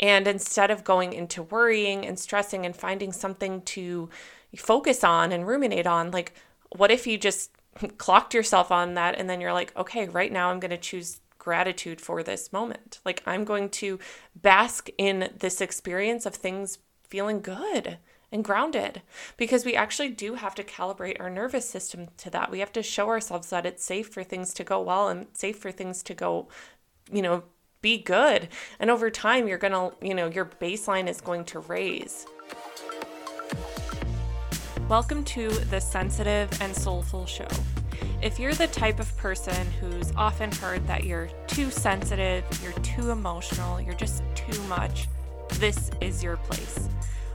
And instead of going into worrying and stressing and finding something to focus on and ruminate on, like, what if you just clocked yourself on that and then you're like, okay, right now I'm going to choose gratitude for this moment. Like, I'm going to bask in this experience of things feeling good and grounded because we actually do have to calibrate our nervous system to that. We have to show ourselves that it's safe for things to go well and safe for things to go, you know, be good. And over time, you're going to, you know, your baseline is going to raise. Welcome to the Sensitive and Soulful Show. If you're the type of person who's often heard that you're too sensitive, you're too emotional, you're just too much, this is your place.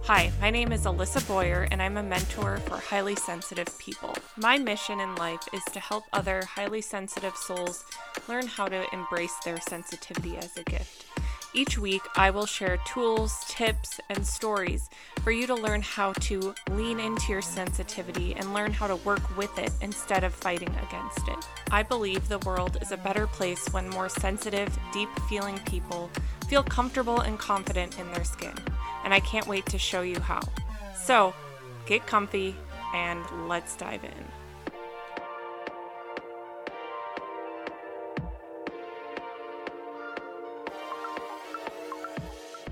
Hi, my name is Alissa Boyer, and I'm a mentor for highly sensitive people. My mission in life is to help other highly sensitive souls learn how to embrace their sensitivity as a gift. Each week, I will share tools, tips, and stories for you to learn how to lean into your sensitivity and learn how to work with it instead of fighting against it. I believe the world is a better place when more sensitive, deep feeling people feel comfortable and confident in their skin and I can't wait to show you how. So, get comfy and let's dive in.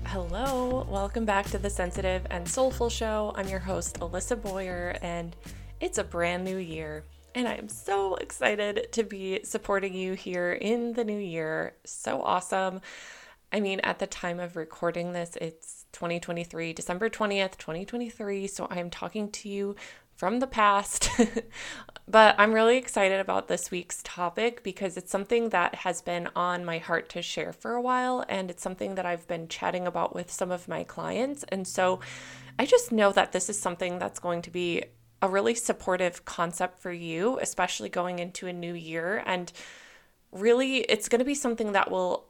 Hello, welcome back to the Sensitive and Soulful Show. I'm your host, Alissa Boyer, and it's a brand new year. And I am so excited to be supporting you here in the new year. So awesome. I mean, at the time of recording this, it's 2023, December 20th, 2023. So I'm talking to you from the past. but I'm really excited about this week's topic because it's something that has been on my heart to share for a while. And it's something that I've been chatting about with some of my clients. And so I just know that this is something that's going to be a really supportive concept for you, especially going into a new year. And really, it's going to be something that will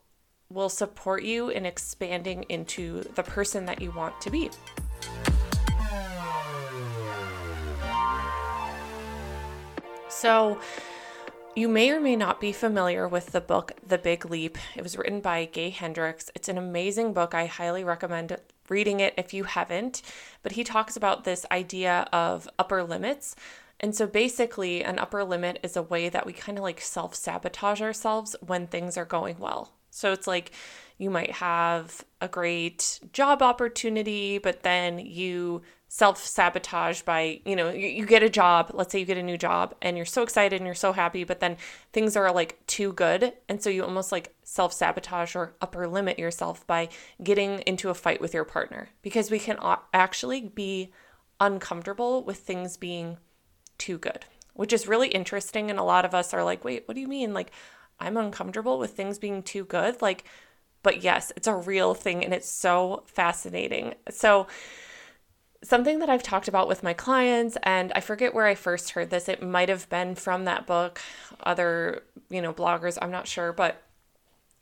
will support you in expanding into the person that you want to be. So, you may or may not be familiar with the book The Big Leap. It was written by Gay Hendricks. It's an amazing book. I highly recommend reading it if you haven't. But he talks about this idea of upper limits. And so basically, an upper limit is a way that we kind of like self sabotage ourselves when things are going well. So it's like you might have a great job opportunity, but then you self sabotage by, you know, you, you, get a job. Let's say you get a new job and you're so excited and you're so happy, but then things are like too good. And so you almost like self sabotage or upper limit yourself by getting into a fight with your partner because we can actually be uncomfortable with things being too good, which is really interesting. And a lot of us are like, wait, what do you mean? Like, I'm uncomfortable with things being too good. Like, but yes, it's a real thing and it's so fascinating. So, something that I've talked about with my clients, and I forget where I first heard this. It might have been from that book, other, you know, bloggers, I'm not sure, but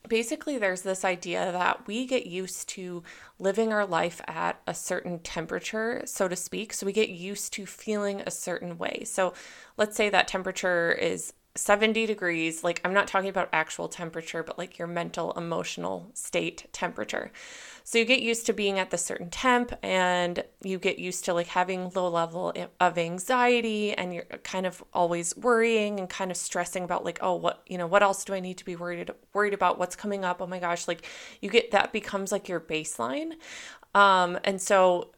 basically there's this idea that we get used to living our life at a certain temperature, so to speak. So we get used to feeling a certain way. So let's say that temperature is 70 degrees, like I'm not talking about actual temperature, but like your mental, emotional state temperature. So you get used to being at the certain temp and you get used to like having low level of anxiety and you're kind of always worrying and kind of stressing about like, oh, what, you know, what else do I need to be worried worried about? What's coming up? Oh my gosh, like you get that becomes like your baseline. Um and so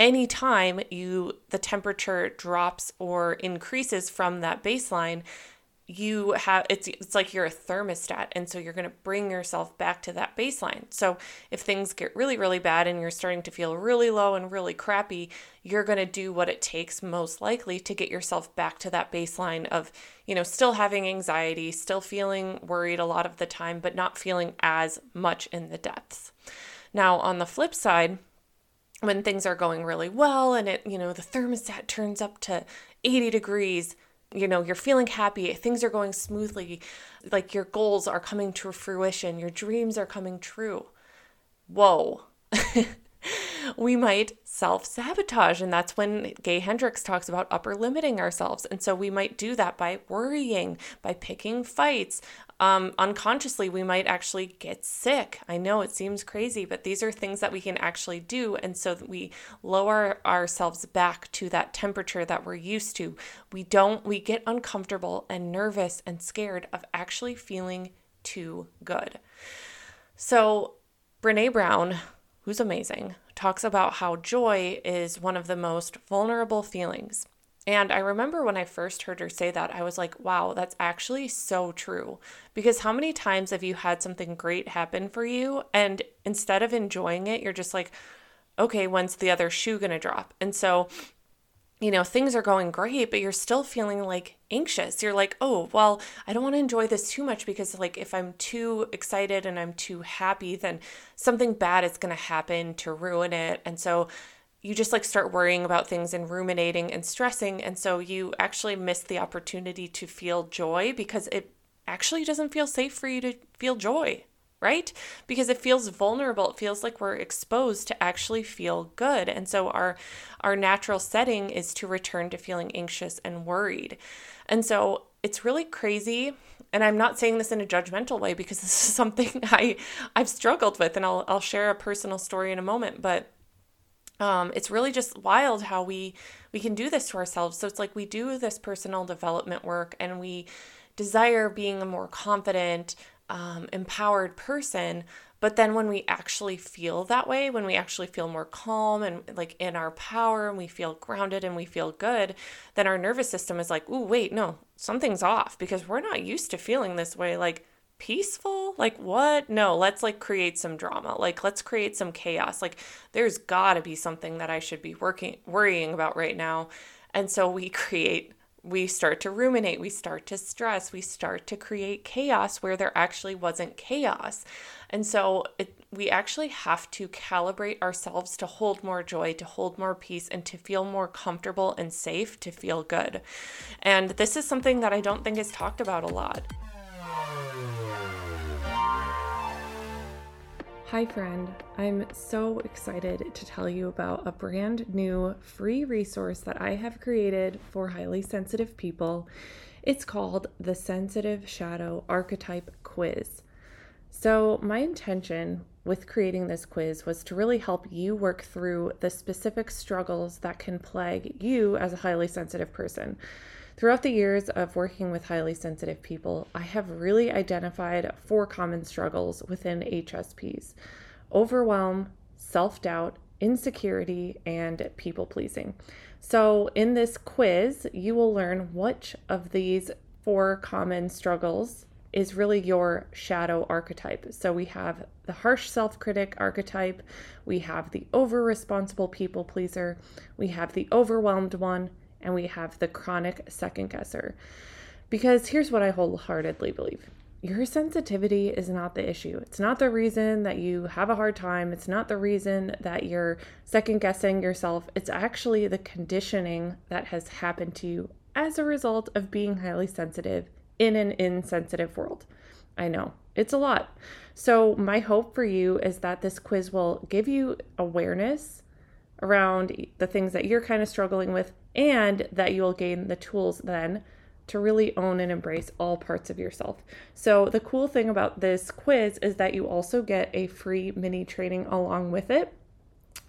anytime you the temperature drops or increases from that baseline you have it's it's like you're a thermostat and so you're going to bring yourself back to that baseline. So if things get really really bad and you're starting to feel really low and really crappy, you're going to do what it takes most likely to get yourself back to that baseline of, you know, still having anxiety, still feeling worried a lot of the time but not feeling as much in the depths. Now, on the flip side, when things are going really well and it, you know, the thermostat turns up to 80 degrees, you know, you're feeling happy, things are going smoothly, like your goals are coming to fruition, your dreams are coming true. Whoa. we might self sabotage. And that's when Gay Hendricks talks about upper limiting ourselves. And so we might do that by worrying, by picking fights. Um, unconsciously, we might actually get sick. I know it seems crazy, but these are things that we can actually do. And so that we lower ourselves back to that temperature that we're used to. We don't, we get uncomfortable and nervous and scared of actually feeling too good. So, Brene Brown, who's amazing, talks about how joy is one of the most vulnerable feelings. And I remember when I first heard her say that, I was like, wow, that's actually so true. Because how many times have you had something great happen for you? And instead of enjoying it, you're just like, okay, when's the other shoe to drop? And so you know, things are going great, but you're still feeling like anxious. You're like, oh, well, I don't want to enjoy this too much because, like, if I'm too excited and I'm too happy, then something bad is going to happen to ruin it. And so you just like start worrying about things and ruminating and stressing. And so you actually miss the opportunity to feel joy because it actually doesn't feel safe for you to feel joy right? Because it feels vulnerable. It feels like we're exposed to actually feel good. And so our our natural setting is to return to feeling anxious and worried. And so it's really crazy and I'm not saying this in a judgmental way because this is something I I've struggled with and I'll I'll share a personal story in a moment, but um, it's really just wild how we we can do this to ourselves. So it's like we do this personal development work and we desire being a more confident, um, empowered person. But then when we actually feel that way, when we actually feel more calm and like in our power and we feel grounded and we feel good, then our nervous system is like, ooh, wait, no, something's off because we're not used to feeling this way. Like, peaceful? Like, what? No, let's like create some drama. Like, let's create some chaos. Like, there's gotta be something that I should be working, worrying about right now. And so we create we start to ruminate, we start to stress, we start to create chaos where there actually wasn't chaos. And so it, we actually have to calibrate ourselves to hold more joy, to hold more peace, and to feel more comfortable and safe to feel good. And this is something that I don't think is talked about a lot. Hi, friend. I'm so excited to tell you about a brand new free resource that I have created for highly sensitive people. It's called the Sensitive Shadow Archetype Quiz. So, my intention with creating this quiz was to really help you work through the specific struggles that can plague you as a highly sensitive person. Throughout the years of working with highly sensitive people, I have really identified four common struggles within HSPs overwhelm, self doubt, insecurity, and people pleasing. So, in this quiz, you will learn which of these four common struggles is really your shadow archetype. So, we have the harsh self critic archetype, we have the over responsible people pleaser, we have the overwhelmed one, and we have the chronic second guesser. Because here's what I wholeheartedly believe your sensitivity is not the issue. It's not the reason that you have a hard time. It's not the reason that you're second guessing yourself. It's actually the conditioning that has happened to you as a result of being highly sensitive in an insensitive world. I know it's a lot. So, my hope for you is that this quiz will give you awareness around the things that you're kind of struggling with and that you'll gain the tools then to really own and embrace all parts of yourself. So, the cool thing about this quiz is that you also get a free mini training along with it.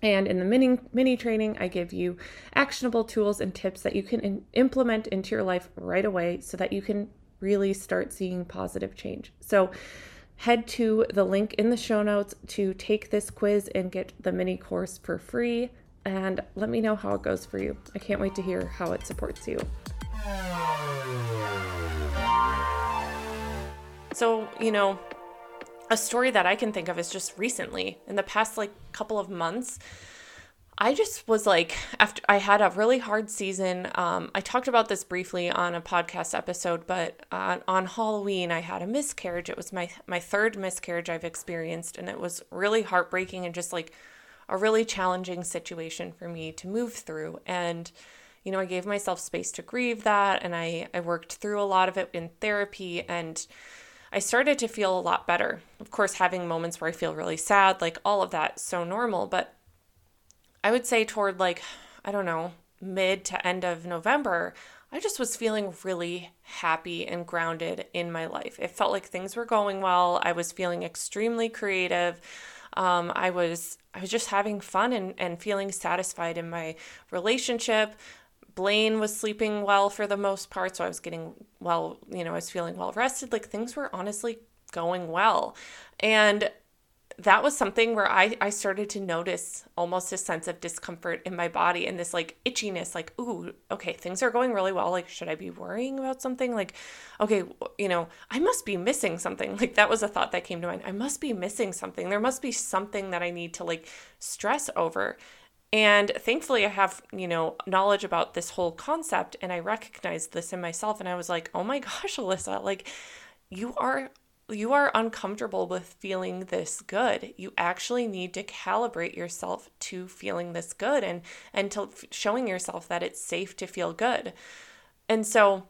And in the mini mini training, I give you actionable tools and tips that you can in- implement into your life right away so that you can really start seeing positive change. So, head to the link in the show notes to take this quiz and get the mini course for free and let me know how it goes for you. I can't wait to hear how it supports you. So, you know, a story that I can think of is just recently, in the past like couple of months, I just was like, after I had a really hard season. Um, I talked about this briefly on a podcast episode, but uh, on Halloween I had a miscarriage. It was my my third miscarriage I've experienced, and it was really heartbreaking and just like a really challenging situation for me to move through. And, you know, I gave myself space to grieve that and I, I worked through a lot of it in therapy and I started to feel a lot better. Of course, having moments where I feel really sad, like all of that, so normal. But I would say toward like, I don't know, mid to end of November, I just was feeling really happy and grounded in my life. It felt like things were going well. I was feeling extremely creative. Um, I was I was just having fun and, and feeling satisfied in my relationship. Blaine was sleeping well for the most part, so I was getting well, you know, I was feeling well rested. Like things were honestly going well. And that was something where I, I started to notice almost a sense of discomfort in my body and this like itchiness, like, ooh, okay, things are going really well. Like, should I be worrying about something? Like, okay, you know, I must be missing something. Like, that was a thought that came to mind. I must be missing something. There must be something that I need to like stress over. And thankfully, I have, you know, knowledge about this whole concept and I recognized this in myself. And I was like, oh my gosh, Alissa, like, you are you are uncomfortable with feeling this good you actually need to calibrate yourself to feeling this good and and to showing yourself that it's safe to feel good and so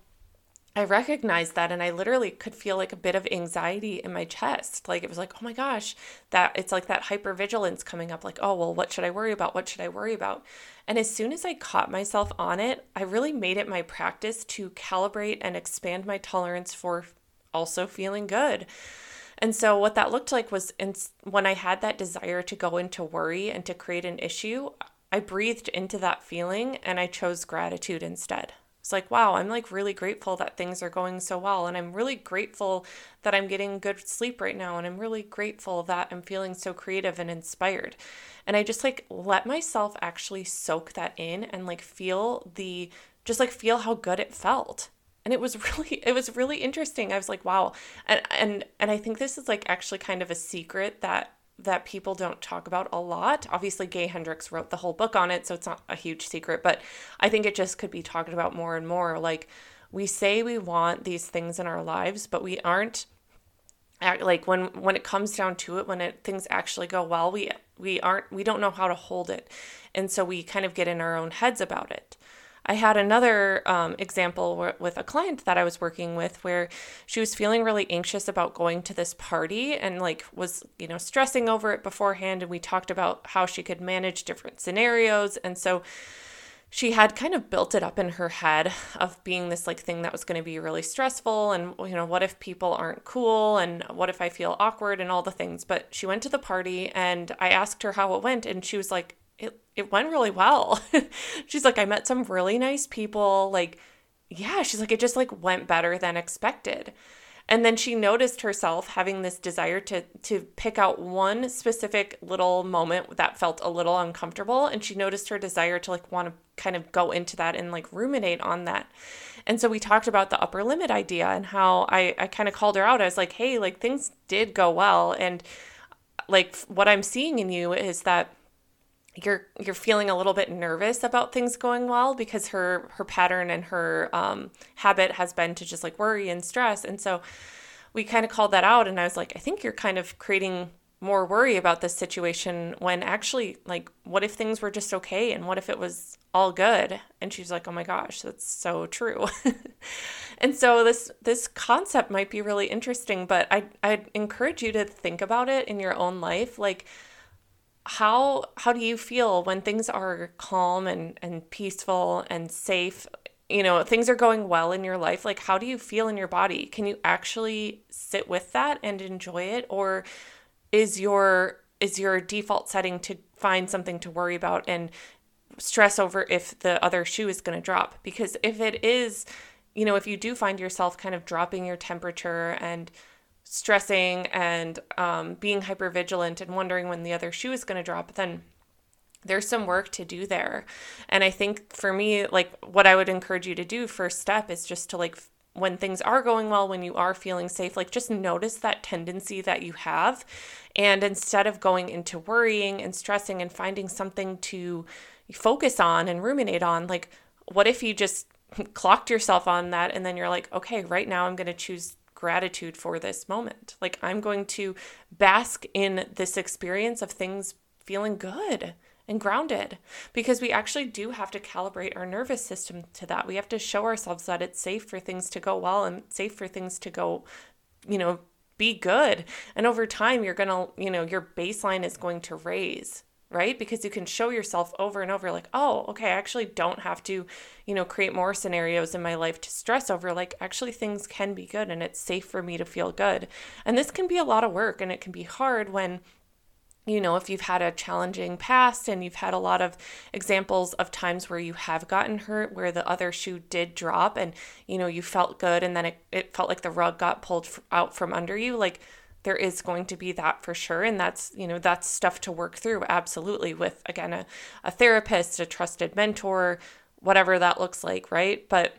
I recognized that and I literally could feel like a bit of anxiety in my chest. Like it was like, oh my gosh, that it's like that hypervigilance coming up, like, oh, well, what should I worry about? What should I worry about? And as soon as I caught myself on it, I really made it my practice to calibrate and expand my tolerance for also feeling good. And so, what that looked like was in, when I had that desire to go into worry and to create an issue, I breathed into that feeling and I chose gratitude instead. It's like, wow, I'm like really grateful that things are going so well. And I'm really grateful that I'm getting good sleep right now. And I'm really grateful that I'm feeling so creative and inspired. And I just like let myself actually soak that in and like feel the, just like feel how good it felt and it was really it was really interesting. I was like wow. And and and i think this is like actually kind of a secret that that people don't talk about a lot. Obviously Gay Hendricks wrote the whole book on it so it's not a huge secret but i think it just could be talked about more and more. Like we say we want these things in our lives but we aren't like when when it comes down to it when it things actually go well we we aren't we don't know how to hold it. And so we kind of get in our own heads about it I had another um, example with a client that I was working with where she was feeling really anxious about going to this party and like was, you know, stressing over it beforehand. And we talked about how she could manage different scenarios. And so she had kind of built it up in her head of being this like thing that was going to be really stressful and you know what if people aren't cool and what if i feel awkward and all the things but she went to the party and i asked her how it went and she was like it it went really well. she's like, I met some really nice people. Like, yeah, she's like, it just like went better than expected. And then she noticed herself having this desire to to pick out one specific little moment that felt a little uncomfortable. And she noticed her desire to like want to kind of go into that and like ruminate on that. And so we talked about the upper limit idea and how I, I kind of called her out. I was like, hey, like things did go well. And like what I'm seeing in you is that you're you're feeling a little bit nervous about things going well because her her pattern and her um, habit has been to just like worry and stress. And so we kind of called that out and i was like i think you're kind of creating more worry about this situation when actually like what if things were just okay and what if it was all good? And she's like oh my gosh that's so true. And so this this concept might be really interesting but i i'd encourage you to think about it in your own life. Like how how do you feel when things are calm and and peaceful and safe? You know things are going well in your life like how do you feel in your body? Can you actually sit with that and enjoy it? Or is your is your default setting to find something to worry about and stress over if the other shoe is going to drop? Because if it is you know if you do find yourself kind of dropping your temperature and stressing and um, being hyper vigilant and wondering when the other shoe is going to drop, then there's some work to do there. And I think for me, like what I would encourage you to do first step is just to like when things are going well, when you are feeling safe, like just notice that tendency that you have. And instead of going into worrying and stressing and finding something to focus on and ruminate on, like what if you just clocked yourself on that and then you're like, okay, right now I'm going to choose gratitude for this moment. Like, I'm going to bask in this experience of things feeling good and grounded because we actually do have to calibrate our nervous system to that. We have to show ourselves that it's safe for things to go well and safe for things to go, you know, be good. And over time, you're going to, you know, your baseline is going to raise right? Because you can show yourself over and over, like, oh, okay, I actually don't have to, you know, create more scenarios in my life to stress over. Like, actually, things can be good and it's safe for me to feel good. And this can be a lot of work and it can be hard when you know, if you've had a challenging past and you've had a lot of examples of times where you have gotten hurt, where the other shoe did drop and, you know, you felt good and then it, it felt like the rug got pulled out from under you, like there is going to be that for sure. And that's you know that's stuff to work through absolutely with again a, a therapist a trusted mentor whatever that looks like right? But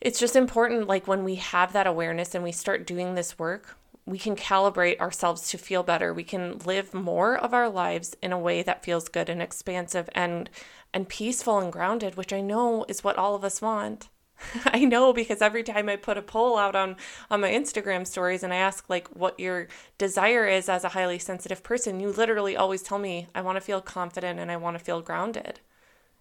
it's just important like when we have that awareness and we start doing this work we can calibrate ourselves to feel better. We can live more of our lives in a way that feels good and expansive and and peaceful and grounded which i know is what all of us want I know because every time I put a poll out on on my Instagram stories and I ask like what your desire is as a highly sensitive person, you literally always tell me I want to feel confident and I want to feel grounded.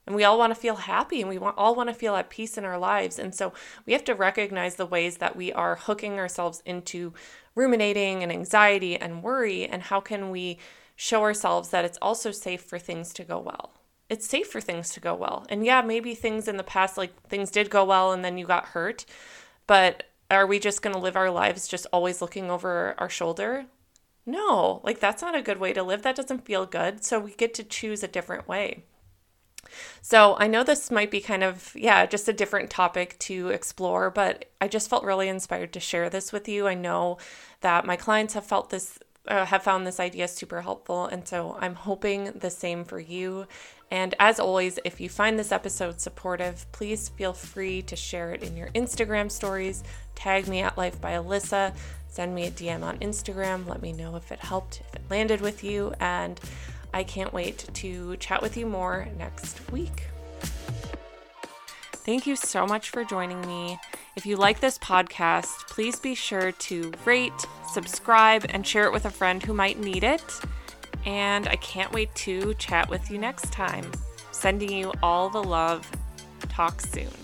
And we all want to feel happy and we want, all want to feel at peace in our lives. And so we have to recognize the ways that we are hooking ourselves into ruminating and anxiety and worry and how can we show ourselves that it's also safe for things to go well it's safe for things to go well. And yeah, maybe things in the past, like things did go well and then you got hurt, but are we just going to live our lives just always looking over our shoulder? No, like that's not a good way to live. That doesn't feel good. So we get to choose a different way. So I know this might be kind of, yeah, just a different topic to explore, but I just felt really inspired to share this with you. I know that my clients have felt this uh, have found this idea super helpful. And so I'm hoping the same for you. And as always, if you find this episode supportive, please feel free to share it in your Instagram stories. Tag me at Life by Alissa. Send me a DM on Instagram. Let me know if it helped, if it landed with you. And I can't wait to chat with you more next week. Thank you so much for joining me. If you like this podcast, please be sure to rate, subscribe, and share it with a friend who might need it. And I can't wait to chat with you next time. Sending you all the love. Talk soon.